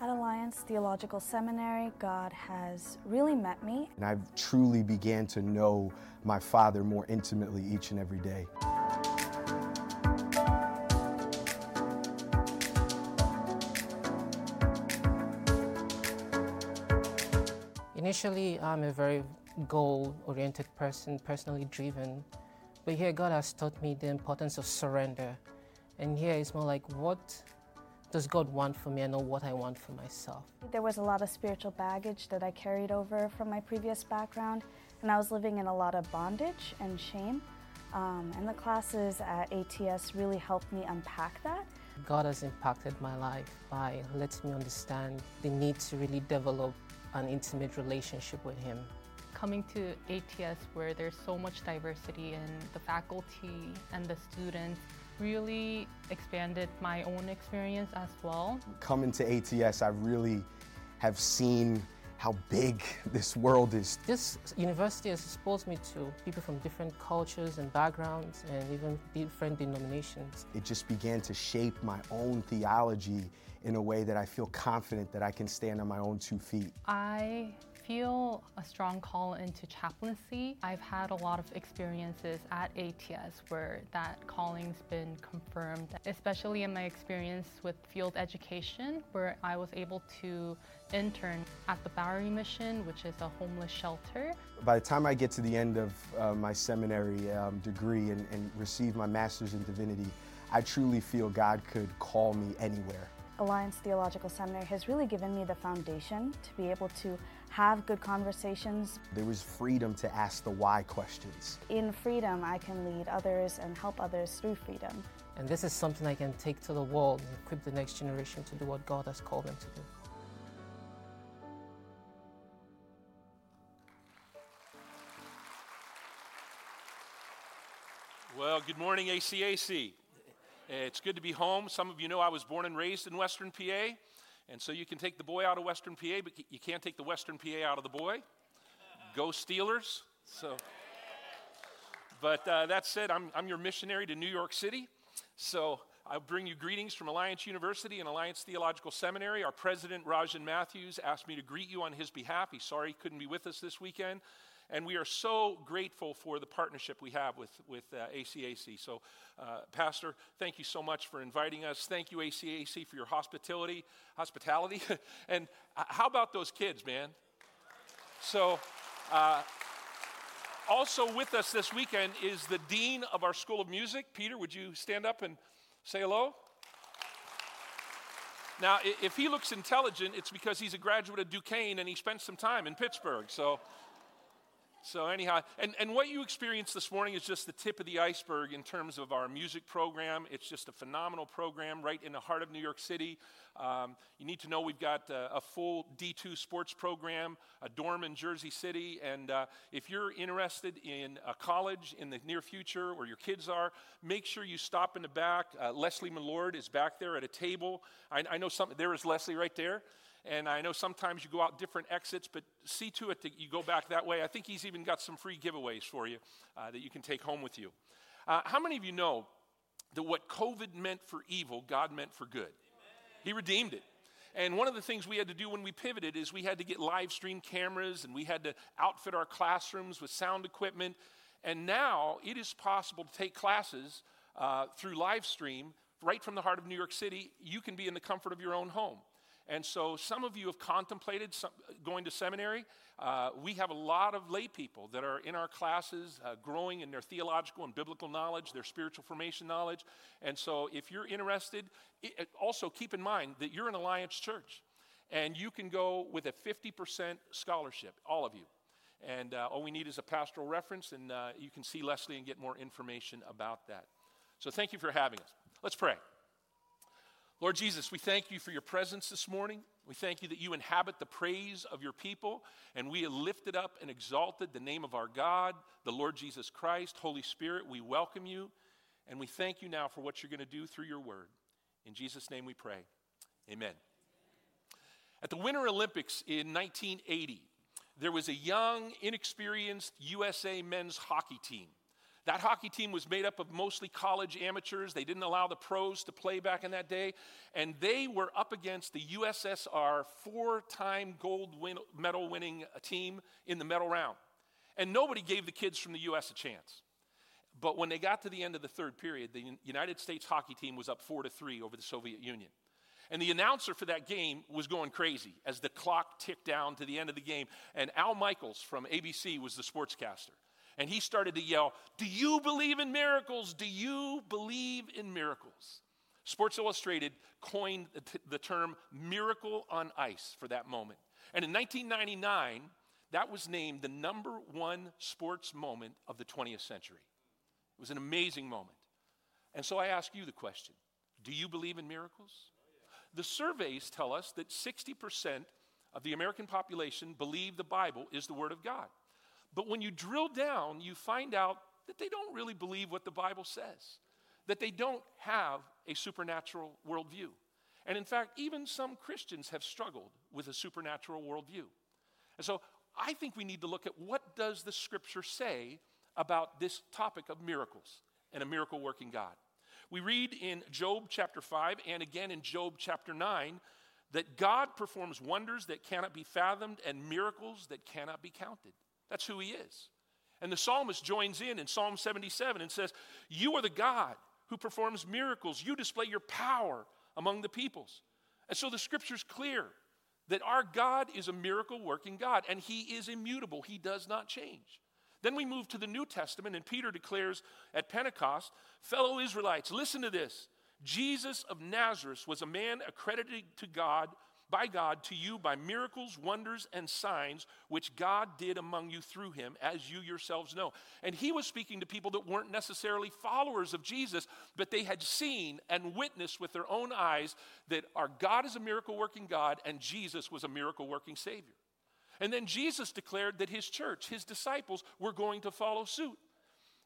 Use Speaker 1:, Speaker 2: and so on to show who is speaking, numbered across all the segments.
Speaker 1: At Alliance Theological Seminary, God has really met me.
Speaker 2: And I've truly began to know my Father more intimately each and every day.
Speaker 3: Initially, I'm a very goal oriented person, personally driven. But here, God has taught me the importance of surrender. And here it's more like, what does God want for me? I know what I want for myself.
Speaker 1: There was a lot of spiritual baggage that I carried over from my previous background, and I was living in a lot of bondage and shame. Um, and the classes at ATS really helped me unpack that.
Speaker 3: God has impacted my life by letting me understand the need to really develop an intimate relationship with Him.
Speaker 4: Coming to ATS, where there's so much diversity in the faculty and the students, really expanded my own experience as well.
Speaker 2: Coming to ATS, I really have seen how big this world is.
Speaker 3: This university has exposed me to people from different cultures and backgrounds and even different denominations.
Speaker 2: It just began to shape my own theology in a way that I feel confident that I can stand on my own two feet.
Speaker 4: I feel a strong call into chaplaincy. I've had a lot of experiences at ATS where that calling's been confirmed, especially in my experience with field education, where I was able to intern at the Bowery Mission, which is a homeless shelter.
Speaker 2: By the time I get to the end of uh, my seminary um, degree and, and receive my master's in divinity, I truly feel God could call me anywhere.
Speaker 1: Alliance Theological Seminary has really given me the foundation to be able to have good conversations.
Speaker 2: There was freedom to ask the why questions.
Speaker 1: In freedom, I can lead others and help others through freedom.
Speaker 3: And this is something I can take to the world and equip the next generation to do what God has called them to do.
Speaker 5: Well, good morning, ACAC. It's good to be home. Some of you know I was born and raised in Western PA, and so you can take the boy out of Western PA, but you can't take the Western PA out of the boy. Go Steelers. So, but uh, that said, I'm, I'm your missionary to New York City. So I bring you greetings from Alliance University and Alliance Theological Seminary. Our president, Rajan Mathews, asked me to greet you on his behalf. He's sorry he couldn't be with us this weekend. And we are so grateful for the partnership we have with, with uh, ACAC. So, uh, Pastor, thank you so much for inviting us. Thank you, ACAC, for your hospitality. Hospitality. and uh, how about those kids, man? So, uh, also with us this weekend is the Dean of our School of Music. Peter, would you stand up and say hello? Now, if he looks intelligent, it's because he's a graduate of Duquesne and he spent some time in Pittsburgh. So, so, anyhow, and, and what you experienced this morning is just the tip of the iceberg in terms of our music program. It's just a phenomenal program right in the heart of New York City. Um, you need to know we've got a, a, full D2 sports program, a dorm in Jersey City. And uh, if you're interested in a college in the near future, or your kids are, make sure you stop in the back. Uh, Leslie Millord is back there at a table. I, I know some, there is Leslie right there. And I know sometimes you go out different exits, but see to it that you go back that way. I think he's even got some free giveaways for you uh, that you can take home with you. Uh, how many of you know that what COVID meant for evil, God meant for good? He redeemed it. And one of the things we had to do when we pivoted is we had to get live stream cameras and we had to outfit our classrooms with sound equipment. And now it is possible to take classes uh, through live stream right from the heart of New York City. You can be in the comfort of your own home. And so some of you have contemplated some, going to seminary. Uh, we have a lot of lay people that are in our classes, uh, growing in their theological and biblical knowledge, their spiritual formation knowledge. And so if you're interested, it, also keep in mind that you're an Alliance church. And you can go with a 50% scholarship, all of you. And uh, all we need is a pastoral reference, and uh, you can see Leslie and get more information about that. So thank you for having us. Let's pray. Lord Jesus, we thank you for your presence this morning. We thank you that you inhabit the praise of your people, and we have lifted up and exalted the name of our God, the Lord Jesus Christ. Holy Spirit, we welcome you, and we thank you now for what you're going to do through your word. In Jesus' name we pray. Amen. At the Winter Olympics in 1980, there was a young, inexperienced USA men's hockey team That hockey team was made up of mostly college amateurs. They didn't allow the pros to play back in that day. And they were up against the USSR four time gold win- medal winning team in the medal round. And nobody gave the kids from the U.S. a chance. But when they got to the end of the third period, the United States hockey team was up four to three over the Soviet Union. And the announcer for that game was going crazy as the clock ticked down to the end of the game. And Al Michaels from ABC was the sportscaster and he started to yell, Do you believe in miracles? Do you believe in miracles? Sports Illustrated coined the, term miracle on ice for that moment. And in 1999, that was named the number one sports moment of the 20th century. It was an amazing moment. And so I ask you the question Do you believe in miracles? The surveys tell us that 60% of the American population believe the Bible is the Word of God. But when you drill down, you find out that they don't really believe what the Bible says, that they don't have a supernatural worldview. And in fact, even some Christians have struggled with a supernatural worldview. And so I think we need to look at what does the scripture say about this topic of miracles and a miracle working God. We read in Job chapter 5 and again in Job chapter 9 that God performs wonders that cannot be fathomed and miracles that cannot be counted. That's who he is. And the psalmist joins in in Psalm 77 and says, You are the God who performs miracles. You display your power among the peoples. And so the scripture's clear that our God is a miracle working God and he is immutable. He does not change. Then we move to the New Testament, and Peter declares at Pentecost, Fellow Israelites, listen to this. Jesus of Nazareth was a man accredited to God by God to you by miracles, wonders, and signs which God did among you through him, as you yourselves know. And he was speaking to people that weren't necessarily followers of Jesus, but they had seen and witnessed with their own eyes that our God is a miracle working God and Jesus was a miracle working Savior. And then Jesus declared that his church, his disciples, were going to follow suit.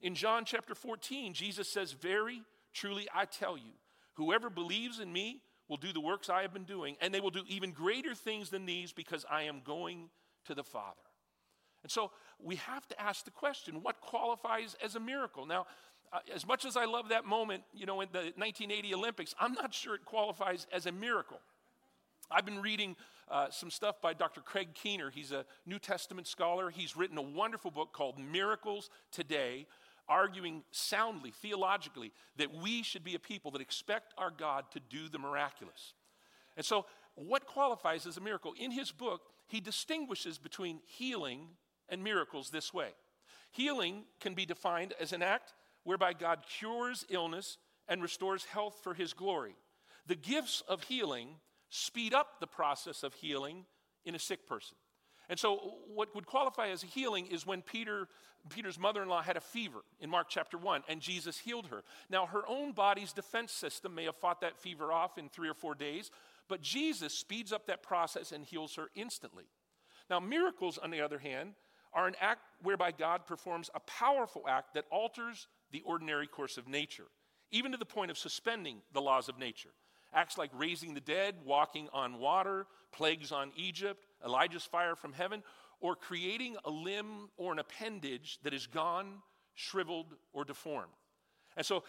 Speaker 5: In John chapter 14, Jesus says, Very truly I tell you, whoever believes in me, will do the works I have been doing, and they will do even greater things than these because I am going to the Father. And so we have to ask the question what qualifies as a miracle? Now, uh, as much as I love that moment, you know, in the 1980 Olympics, I'm not sure it qualifies as a miracle. I've been reading uh, some stuff by Dr. Craig Keener. He's a New Testament scholar. He's written a wonderful book called Miracles Today arguing soundly, theologically, that we should be a people that expect our God to do the miraculous. And so, what qualifies as a miracle? In his book, he distinguishes between healing and miracles this way Healing can be defined as an act whereby God cures illness and restores health for his glory. The gifts of healing speed up the process of healing in a sick person. And so, what would qualify as a healing is when Peter, Peter's mother in law had a fever in Mark chapter 1, and Jesus healed her. Now, her own body's defense system may have fought that fever off in three or four days, but Jesus speeds up that process and heals her instantly. Now, miracles, on the other hand, are an act whereby God performs a powerful act that alters the ordinary course of nature, even to the point of suspending the laws of nature. Acts like raising the dead, walking on water, plagues on Egypt, Elijah's fire from heaven, or creating a limb or an appendage that is gone, shriveled, or deformed. And so,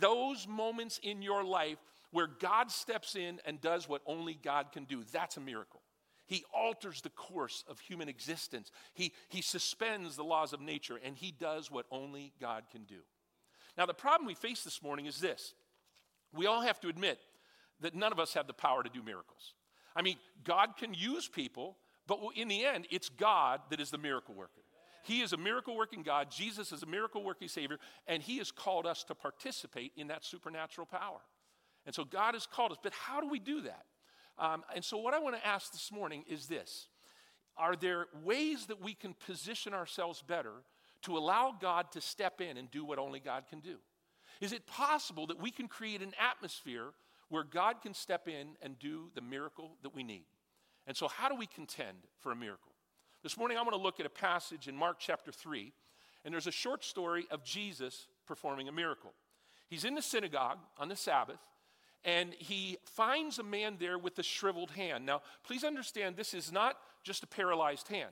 Speaker 5: those moments in your life where God steps in and does what only God can do, that's a miracle. He alters the course of human existence. He, he suspends the laws of nature, and he does what only God can do. Now, the problem we face this morning is this we all have to admit that none of us have the power to do miracles. I mean, God can use people, but in the end, it's God that is the miracle worker. He is a miracle working God. Jesus is a miracle working Savior, and He has called us to participate in that supernatural power. And so God has called us, but how do we do that? Um, and so, what I want to ask this morning is this Are there ways that we can position ourselves better to allow God to step in and do what only God can do? Is it possible that we can create an atmosphere where God can step in and do the miracle that we need. And so, how do we contend for a miracle? This morning, I'm going to look at a passage in Mark chapter 3, and there's a short story of Jesus performing a miracle. He's in the synagogue on the Sabbath, and he finds a man there with a shriveled hand. Now, please understand, this is not just a paralyzed hand.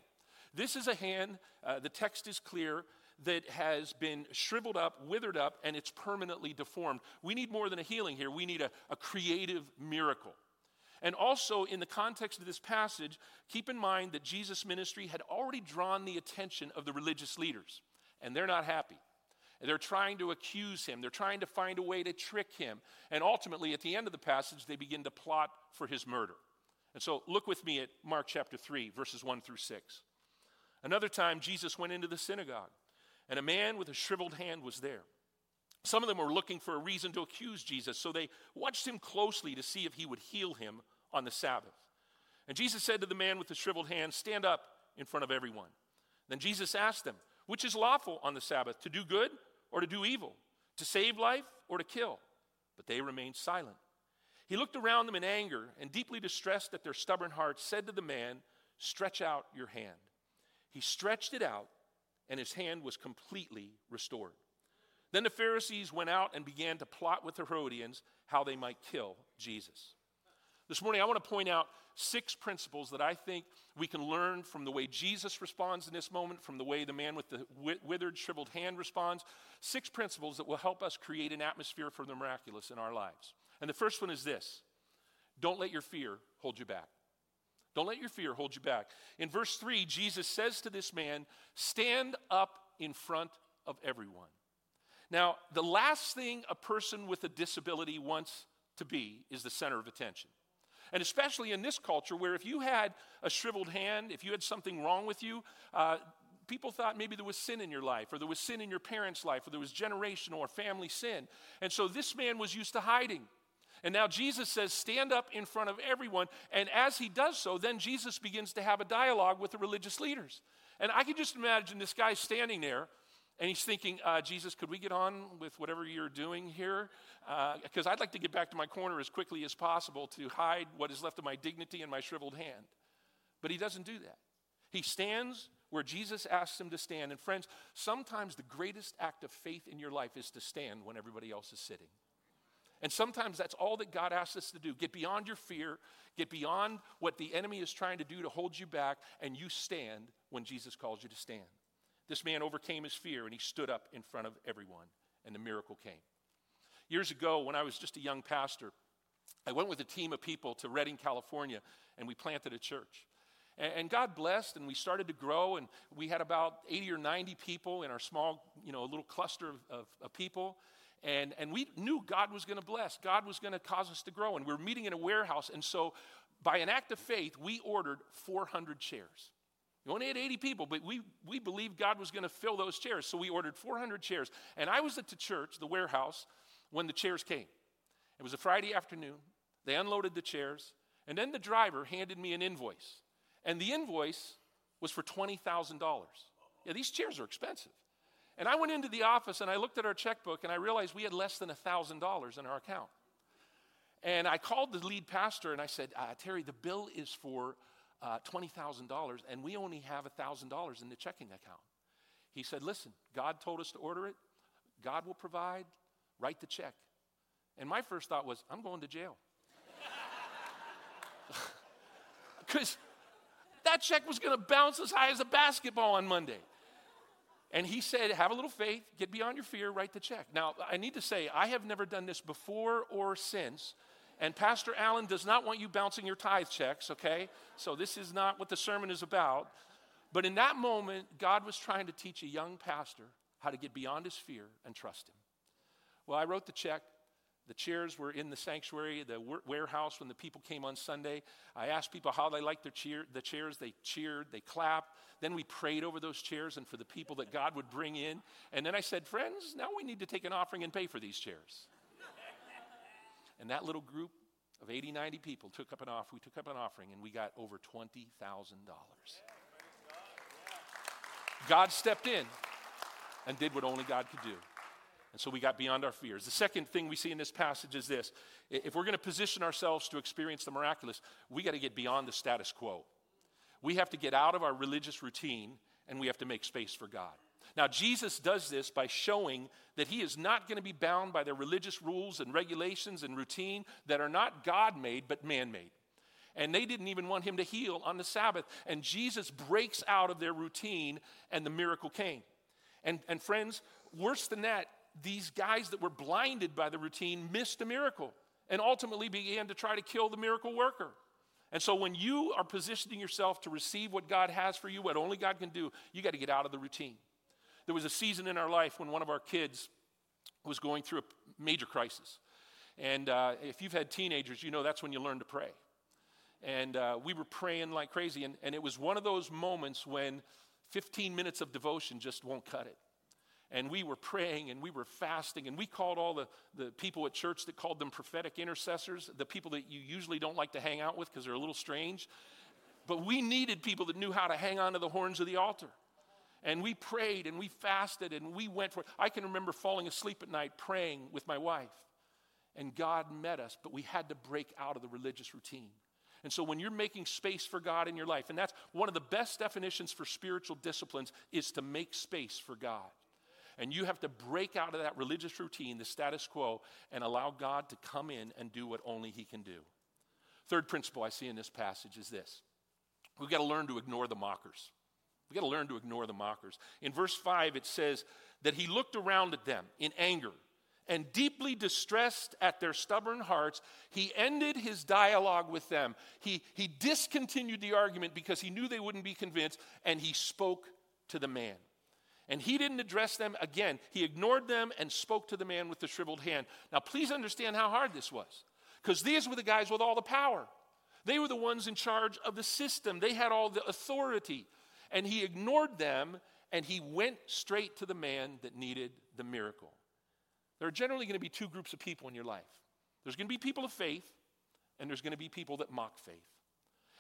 Speaker 5: This is a hand, uh, the text is clear, that has been shriveled up, withered up, and it's permanently deformed. We need more than a healing here. We need a, a creative miracle. And also, in the context of this passage, keep in mind that Jesus' ministry had already drawn the attention of the religious leaders, and they're not happy. They're trying to accuse him, they're trying to find a way to trick him. And ultimately, at the end of the passage, they begin to plot for his murder. And so, look with me at Mark chapter 3, verses 1 through 6. Another time, Jesus went into the synagogue, and a man with a shriveled hand was there. Some of them were looking for a reason to accuse Jesus, so they watched him closely to see if he would heal him on the Sabbath. And Jesus said to the man with the shriveled hand, Stand up in front of everyone. Then Jesus asked them, Which is lawful on the Sabbath, to do good or to do evil, to save life or to kill? But they remained silent. He looked around them in anger and, deeply distressed at their stubborn hearts, said to the man, Stretch out your hand. He stretched it out, and his hand was completely restored. Then the Pharisees went out and began to plot with the Herodians how they might kill Jesus. This morning, I want to point out six principles that I think we can learn from the way Jesus responds in this moment, from the way the man with the withered, shriveled hand responds. Six principles that will help us create an atmosphere for the miraculous in our lives. And the first one is this don't let your fear hold you back. Don't let your fear hold you back. In verse 3, Jesus says to this man, Stand up in front of everyone. Now, the last thing a person with a disability wants to be is the center of attention. And especially in this culture where if you had a shriveled hand, if you had something wrong with you, uh, people thought maybe there was sin in your life, or there was sin in your parents' life, or there was generational or family sin. And so this man was used to hiding. And now Jesus says, Stand up in front of everyone. And as he does so, then Jesus begins to have a dialogue with the religious leaders. And I can just imagine this guy standing there and he's thinking, uh, Jesus, could we get on with whatever you're doing here? Because uh, I'd like to get back to my corner as quickly as possible to hide what is left of my dignity and my shriveled hand. But he doesn't do that. He stands where Jesus asks him to stand. And friends, sometimes the greatest act of faith in your life is to stand when everybody else is sitting. And sometimes that's all that God asks us to do. Get beyond your fear, get beyond what the enemy is trying to do to hold you back, and you stand when Jesus calls you to stand. This man overcame his fear and he stood up in front of everyone, and the miracle came. Years ago, when I was just a young pastor, I went with a team of people to Redding, California, and we planted a church. And God blessed, and we started to grow, and we had about 80 or 90 people in our small, you know, little cluster of, of, of people. And, and we knew God was going to bless. God was going to cause us to grow. And we were meeting in a warehouse. And so, by an act of faith, we ordered 400 chairs. You only had 80 people, but we, we believed God was going to fill those chairs. So we ordered 400 chairs. And I was at the church, the warehouse, when the chairs came. It was a Friday afternoon. They unloaded the chairs. And then the driver handed me an invoice. And the invoice was for $20,000. Yeah, these chairs are expensive. And I went into the office and I looked at our checkbook and I realized we had less than $1,000 in our account. And I called the lead pastor and I said, uh, Terry, the bill is for uh, $20,000 and we only have $1,000 in the checking account. He said, Listen, God told us to order it, God will provide, write the check. And my first thought was, I'm going to jail. Because that check was going to bounce as high as a basketball on Monday. And he said, Have a little faith, get beyond your fear, write the check. Now, I need to say, I have never done this before or since. And Pastor Allen does not want you bouncing your tithe checks, okay? So this is not what the sermon is about. But in that moment, God was trying to teach a young pastor how to get beyond his fear and trust him. Well, I wrote the check. The chairs were in the sanctuary, the warehouse when the people came on Sunday. I asked people how they liked their cheer, the chairs. They cheered, they clapped. Then we prayed over those chairs and for the people that God would bring in. And then I said, Friends, now we need to take an offering and pay for these chairs. And that little group of 80, 90 people took up an offer. We took up an offering and we got over $20,000. God stepped in and did what only God could do. And so we got beyond our fears. The second thing we see in this passage is this if we're going to position ourselves to experience the miraculous, we got to get beyond the status quo. We have to get out of our religious routine and we have to make space for God. Now, Jesus does this by showing that he is not going to be bound by the religious rules and regulations and routine that are not God made, but man made. And they didn't even want him to heal on the Sabbath. And Jesus breaks out of their routine, and the miracle came. And, and friends, worse than that, these guys that were blinded by the routine missed a miracle and ultimately began to try to kill the miracle worker. And so when you are positioning yourself to receive what God has for you, what only God can do, you got to get out of the routine. There was a season in our life when one of our kids was going through a major crisis. And uh, if you've had teenagers, you know that's when you learn to pray. And uh, we were praying like crazy. And, and it was one of those moments when 15 minutes of devotion just won't cut it. And we were praying and we were fasting, and we called all the, the people at church that called them prophetic intercessors, the people that you usually don't like to hang out with because they're a little strange. But we needed people that knew how to hang on to the horns of the altar. And we prayed and we fasted and we went for it. I can remember falling asleep at night praying with my wife. And God met us, but we had to break out of the religious routine. And so when you're making space for God in your life, and that's one of the best definitions for spiritual disciplines is to make space for God. And you have to break out of that religious routine, the status quo, and allow God to come in and do what only He can do. Third principle I see in this passage is this we've got to learn to ignore the mockers. We've got to learn to ignore the mockers. In verse 5, it says that he looked around at them in anger and deeply distressed at their stubborn hearts, he ended his dialogue with them. He, he discontinued the argument because he knew they wouldn't be convinced, and he spoke to the man. And he didn't address them again. He ignored them and spoke to the man with the shriveled hand. Now, please understand how hard this was, because these were the guys with all the power. They were the ones in charge of the system, they had all the authority. And he ignored them and he went straight to the man that needed the miracle. There are generally going to be two groups of people in your life there's going to be people of faith, and there's going to be people that mock faith.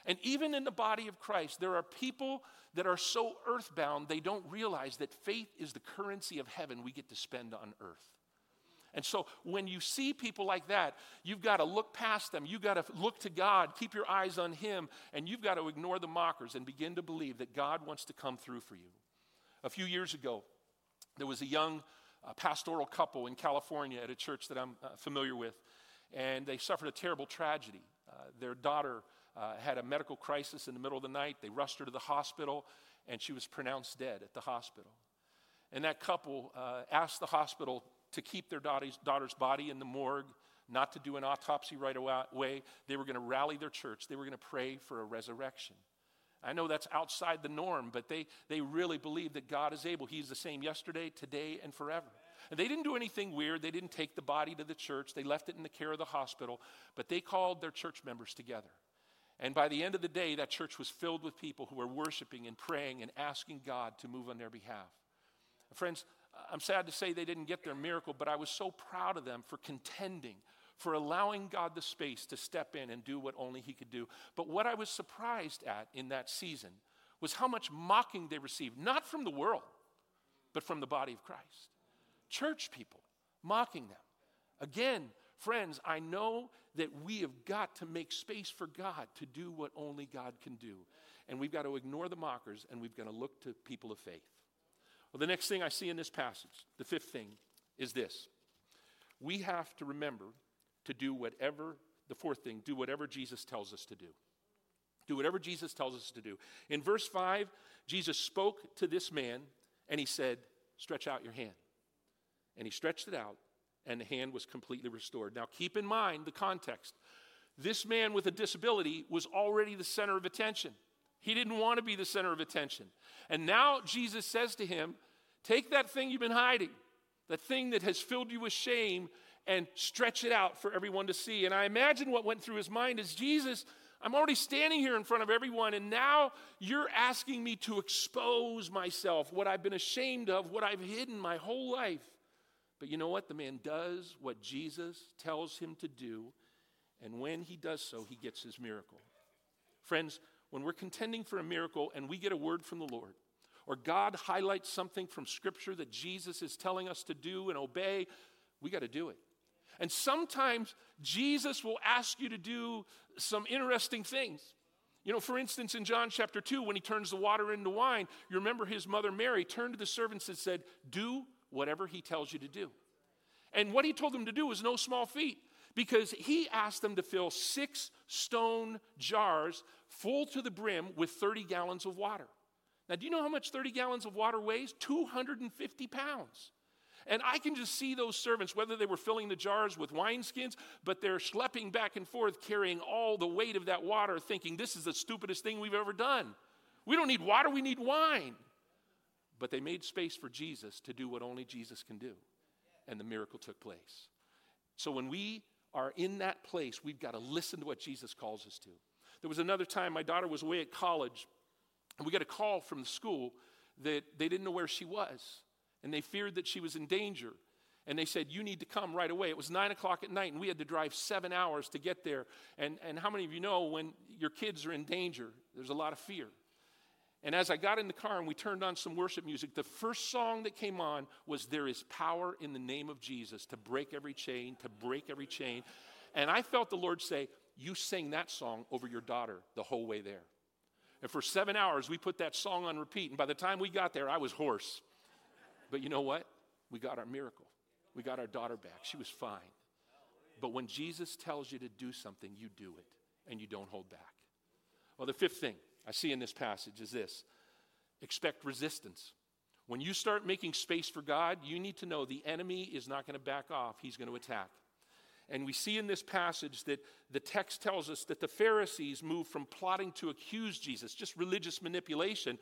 Speaker 5: And even in the body of Christ, there are people that are so earthbound they don't realize that faith is the currency of heaven we get to spend on earth. And so when you see people like that, you've got to look past them. You've got to look to God, keep your eyes on Him, and you've got to ignore the mockers and begin to believe that God wants to come through for you. A few years ago, there was a young a pastoral couple in California at a church that I'm uh, familiar with, and they suffered a terrible tragedy. Uh, their daughter uh, had a medical crisis in the middle of the night. They rushed her to the hospital, and she was pronounced dead at the hospital. And that couple uh, asked the hospital to keep their daughter's, daughter's body in the morgue, not to do an autopsy right away. They were going to rally their church, they were going to pray for a resurrection. I know that's outside the norm, but they, they really believe that God is able. He's the same yesterday, today, and forever. And they didn't do anything weird. They didn't take the body to the church. They left it in the care of the hospital, but they called their church members together. And by the end of the day, that church was filled with people who were worshiping and praying and asking God to move on their behalf. Friends, I'm sad to say they didn't get their miracle, but I was so proud of them for contending, for allowing God the space to step in and do what only He could do. But what I was surprised at in that season was how much mocking they received, not from the world, but from the body of Christ. Church people mocking them. Again, friends, I know that we have got to make space for God to do what only God can do. And we've got to ignore the mockers and we've got to look to people of faith. Well, the next thing I see in this passage, the fifth thing, is this. We have to remember to do whatever, the fourth thing, do whatever Jesus tells us to do. Do whatever Jesus tells us to do. In verse 5, Jesus spoke to this man and he said, Stretch out your hand. And he stretched it out, and the hand was completely restored. Now, keep in mind the context. This man with a disability was already the center of attention. He didn't want to be the center of attention. And now Jesus says to him, Take that thing you've been hiding, that thing that has filled you with shame, and stretch it out for everyone to see. And I imagine what went through his mind is Jesus, I'm already standing here in front of everyone, and now you're asking me to expose myself, what I've been ashamed of, what I've hidden my whole life. But you know what? The man does what Jesus tells him to do, and when he does so, he gets his miracle. Friends, when we're contending for a miracle and we get a word from the Lord, or God highlights something from Scripture that Jesus is telling us to do and obey, we got to do it. And sometimes Jesus will ask you to do some interesting things. You know, for instance, in John chapter 2, when he turns the water into wine, you remember his mother Mary turned to the servants and said, Do whatever he tells you to do. And what he told them to do was no small feat because he asked them to fill six stone jars full to the brim with 30 gallons of water. Now, do you know how much 30 gallons of water weighs? 250 pounds. And I can just see those servants, whether they were filling the jars with wineskins, but they're schlepping back and forth, carrying all the weight of that water, thinking, this is the stupidest thing we've ever done. We don't need water, we need wine. But they made space for Jesus to do what only Jesus can do. And the miracle took place. So when we are in that place, we've got to listen to what Jesus calls us to. There was another time my daughter was away at college, and we got a call from the school that they didn't know where she was and they feared that she was in danger. And they said, You need to come right away. It was nine o'clock at night, and we had to drive seven hours to get there. And, and how many of you know when your kids are in danger, there's a lot of fear? And as I got in the car and we turned on some worship music, the first song that came on was There is Power in the Name of Jesus to break every chain, to break every chain. And I felt the Lord say, You sing that song over your daughter the whole way there. And for seven hours, we put that song on repeat. And by the time we got there, I was hoarse. But you know what? We got our miracle. We got our daughter back. She was fine. But when Jesus tells you to do something, you do it and you don't hold back. Well, the fifth thing I see in this passage is this expect resistance. When you start making space for God, you need to know the enemy is not going to back off, he's going to attack. And we see in this passage that the text tells us that the Pharisees moved from plotting to accuse Jesus, just religious manipulation,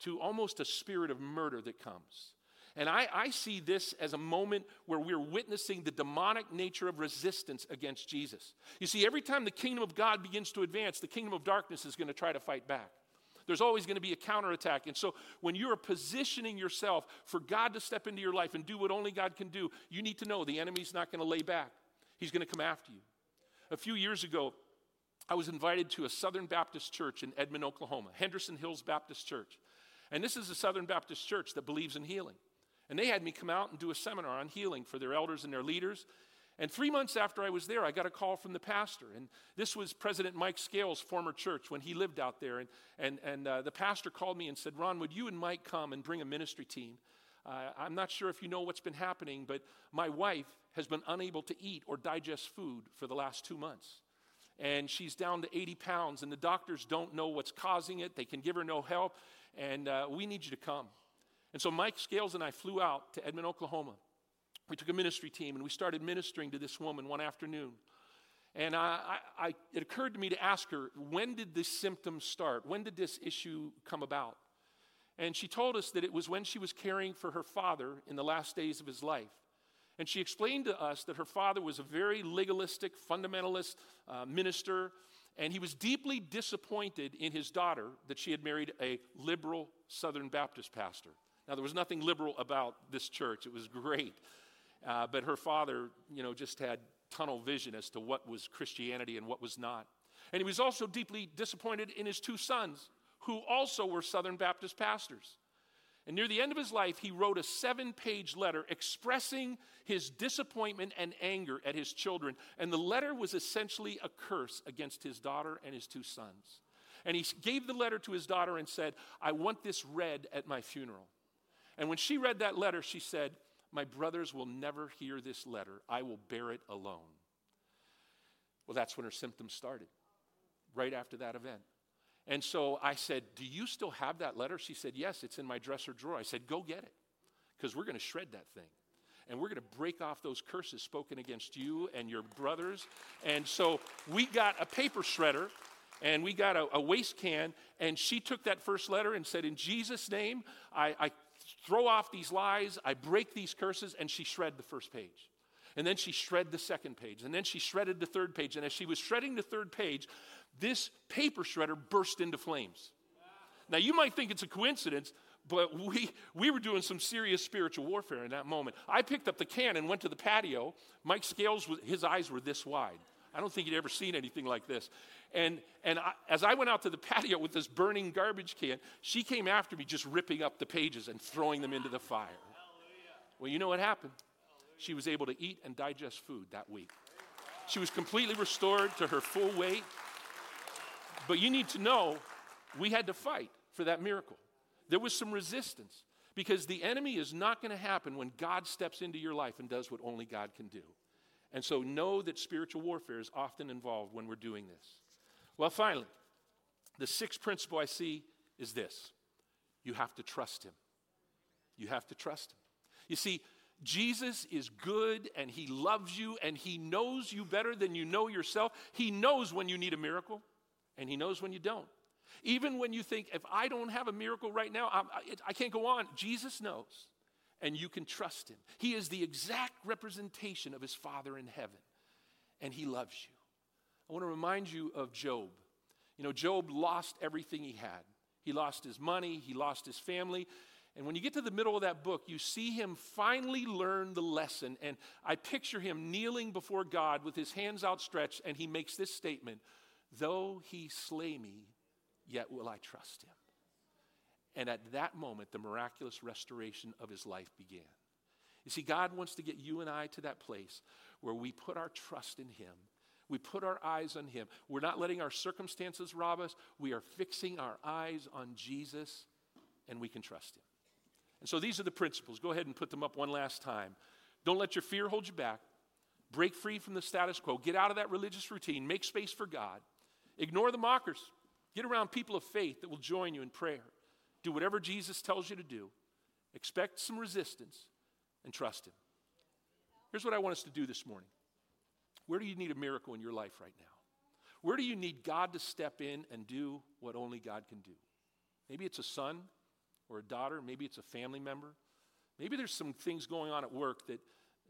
Speaker 5: to almost a spirit of murder that comes. And I, I, see this as a moment where we're witnessing the demonic nature of resistance against Jesus. You see, every time the kingdom of God begins to advance, the kingdom of darkness is going to try to fight back. There's always going to be a counterattack. And so, when you're positioning yourself for God to step into your life and do what only God can do, you need to know the enemy's not going to lay back, he's going to come after you. A few years ago, I was invited to a Southern Baptist church in Edmond, Oklahoma, Henderson Hills Baptist Church. And this is a Southern Baptist church that believes in healing. And they had me come out and do a seminar on healing for their elders and their leaders. And three months after I was there, I got a call from the pastor. And this was President Mike Scales' former church when he lived out there. And, and, and uh, the pastor called me and said, Ron, would you and Mike come and bring a ministry team? Uh, I'm not sure if you know what's been happening, but my wife has been unable to eat or digest food for the last two months. And she's down to 80 pounds, and the doctors don't know what's causing it. They can give her no help. And uh, we need you to come. And so Mike Scales and I flew out to Edmond, Oklahoma. We took a ministry team and we started ministering to this woman one afternoon. And I, I, I, it occurred to me to ask her, when did this symptom start? When did this issue come about? And she told us that it was when she was caring for her father in the last days of his life. And she explained to us that her father was a very legalistic, fundamentalist uh, minister, and he was deeply disappointed in his daughter that she had married a liberal Southern Baptist pastor. Now, there was nothing liberal about this church, it was great. Uh, but her father, you know, just had tunnel vision as to what was Christianity and what was not. And he was also deeply disappointed in his two sons, who also were Southern Baptist pastors. And near the end of his life, he wrote a seven page letter expressing his disappointment and anger at his children. And the letter was essentially a curse against his daughter and his two sons. And he gave the letter to his daughter and said, I want this read at my funeral. And when she read that letter, she said, My brothers will never hear this letter. I will bear it alone. Well, that's when her symptoms started, right after that event. And so I said, Do you still have that letter? She said, Yes, it's in my dresser drawer. I said, Go get it, because we're going to shred that thing. And we're going to break off those curses spoken against you and your brothers. And so we got a paper shredder and we got a, a, waste can. And she took that first letter and said, In Jesus' name, I, I throw off these lies, I break these curses, and she shred the first page. And then she shred the second page. And then she shredded the third page. And as she was shredding the third page, this paper shredder burst into flames. Now, you might think it's a coincidence, but we, we were doing some serious spiritual warfare in that moment. I picked up the can and went to the patio. Mike Scales, his eyes were this wide. I don't think he'd ever seen anything like this. And, and I, as I went out to the patio with this burning garbage can, she came after me just ripping up the pages and throwing them into the fire. Well, you know what happened? She was able to eat and digest food that week. She was completely restored to her full weight. But you need to know we had to fight for that miracle. There was some resistance because the enemy is not going to happen when God steps into your life and does what only God can do. And so know that spiritual warfare is often involved when we're doing this. Well, finally, the sixth principle I see is this You have to trust him. You have to trust him. You see, Jesus is good and he loves you and he knows you better than you know yourself. He knows when you need a miracle and he knows when you don't. Even when you think, if I don't have a miracle right now, I, I can't go on, Jesus knows and you can trust him. He is the exact representation of his Father in heaven and he loves you. I want to remind you of Job. You know, Job lost everything he had. He lost his money, he lost his family. And when you get to the middle of that book, you see him finally learn the lesson. And I picture him kneeling before God with his hands outstretched, and he makes this statement Though he slay me, yet will I trust him. And at that moment, the miraculous restoration of his life began. You see, God wants to get you and I to that place where we put our trust in him we put our eyes on Him. We're not letting our circumstances rob us. We are fixing our eyes on Jesus, and we can trust Him. And so these are the principles. Go ahead and put them up one last time. Don't let your fear hold you back. Break free from the status quo. Get out of that religious routine. Make space for God. Ignore the mockers. Get around people of faith that will join you in prayer. Do whatever Jesus tells you to do. Expect some resistance and trust Him. Here's what I want us to do this morning. Where do you need a miracle in your life right now? Where do you need God to step in and do what only God can do? Maybe it's a son or a daughter, maybe it's a family member. Maybe there's some things going on at work that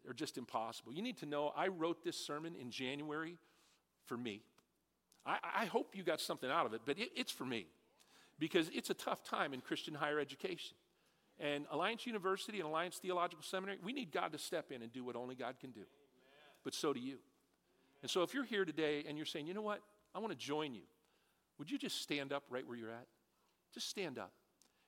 Speaker 5: are just impossible. You need to know I wrote this sermon in January for me. I, I hope you got something out of it, but it, it's for me because it's a tough time in Christian higher education. And Alliance University and Alliance Theological Seminary, we need God to step in and do what only God can do. But so do you. And so if you're here today and you're saying, you know what, I want to join you, would you just stand up right where you're at? Just stand up.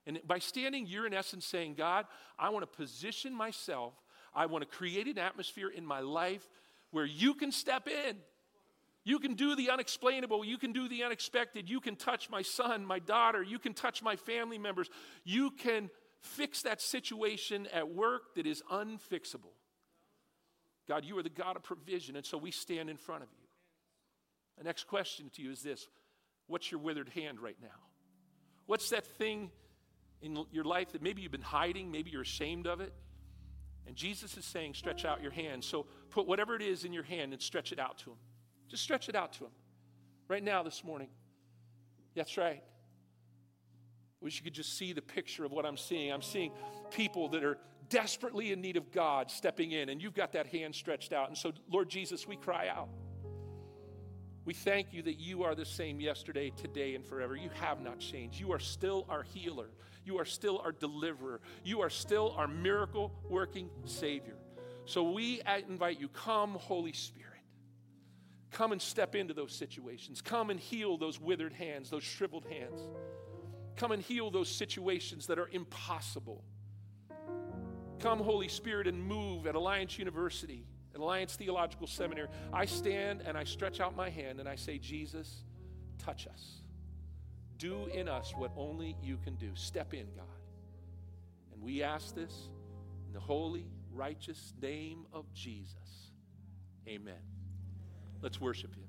Speaker 5: And by standing, you're in essence saying, God, I want to position myself, I want to create an atmosphere in my life where you can step in. You can do the unexplainable. You can do the unexpected. You can touch my son, my daughter. You can touch my family members. You can fix that situation at work that is unfixable. God, you are the God of provision, and so we stand in front of you. The next question to you is this What's your withered hand right now? What's that thing in your life that maybe you've been hiding, maybe you're ashamed of it? And Jesus is saying, Stretch out your hand. So put whatever it is in your hand and stretch it out to Him. Just stretch it out to Him right now this morning. That's right. Wish you could just see the picture of what I'm seeing. I'm seeing people that are desperately in need of God stepping in, and you've got that hand stretched out. And so, Lord Jesus, we cry out. We thank you that you are the same yesterday, today, and forever. You have not changed. You are still our healer. You are still our deliverer. You are still our miracle working Savior. So we invite you, come, Holy Spirit. Come and step into those situations. Come and heal those withered hands, those shriveled hands. Come and heal those situations that are impossible. Come, Holy Spirit, and move at Alliance University, at Alliance Theological Seminary. I stand and I stretch out my hand and I say, Jesus, touch us. Do in us what only you can do. Step in, God. And we ask this in the holy, righteous name of Jesus. Amen. Let's worship him.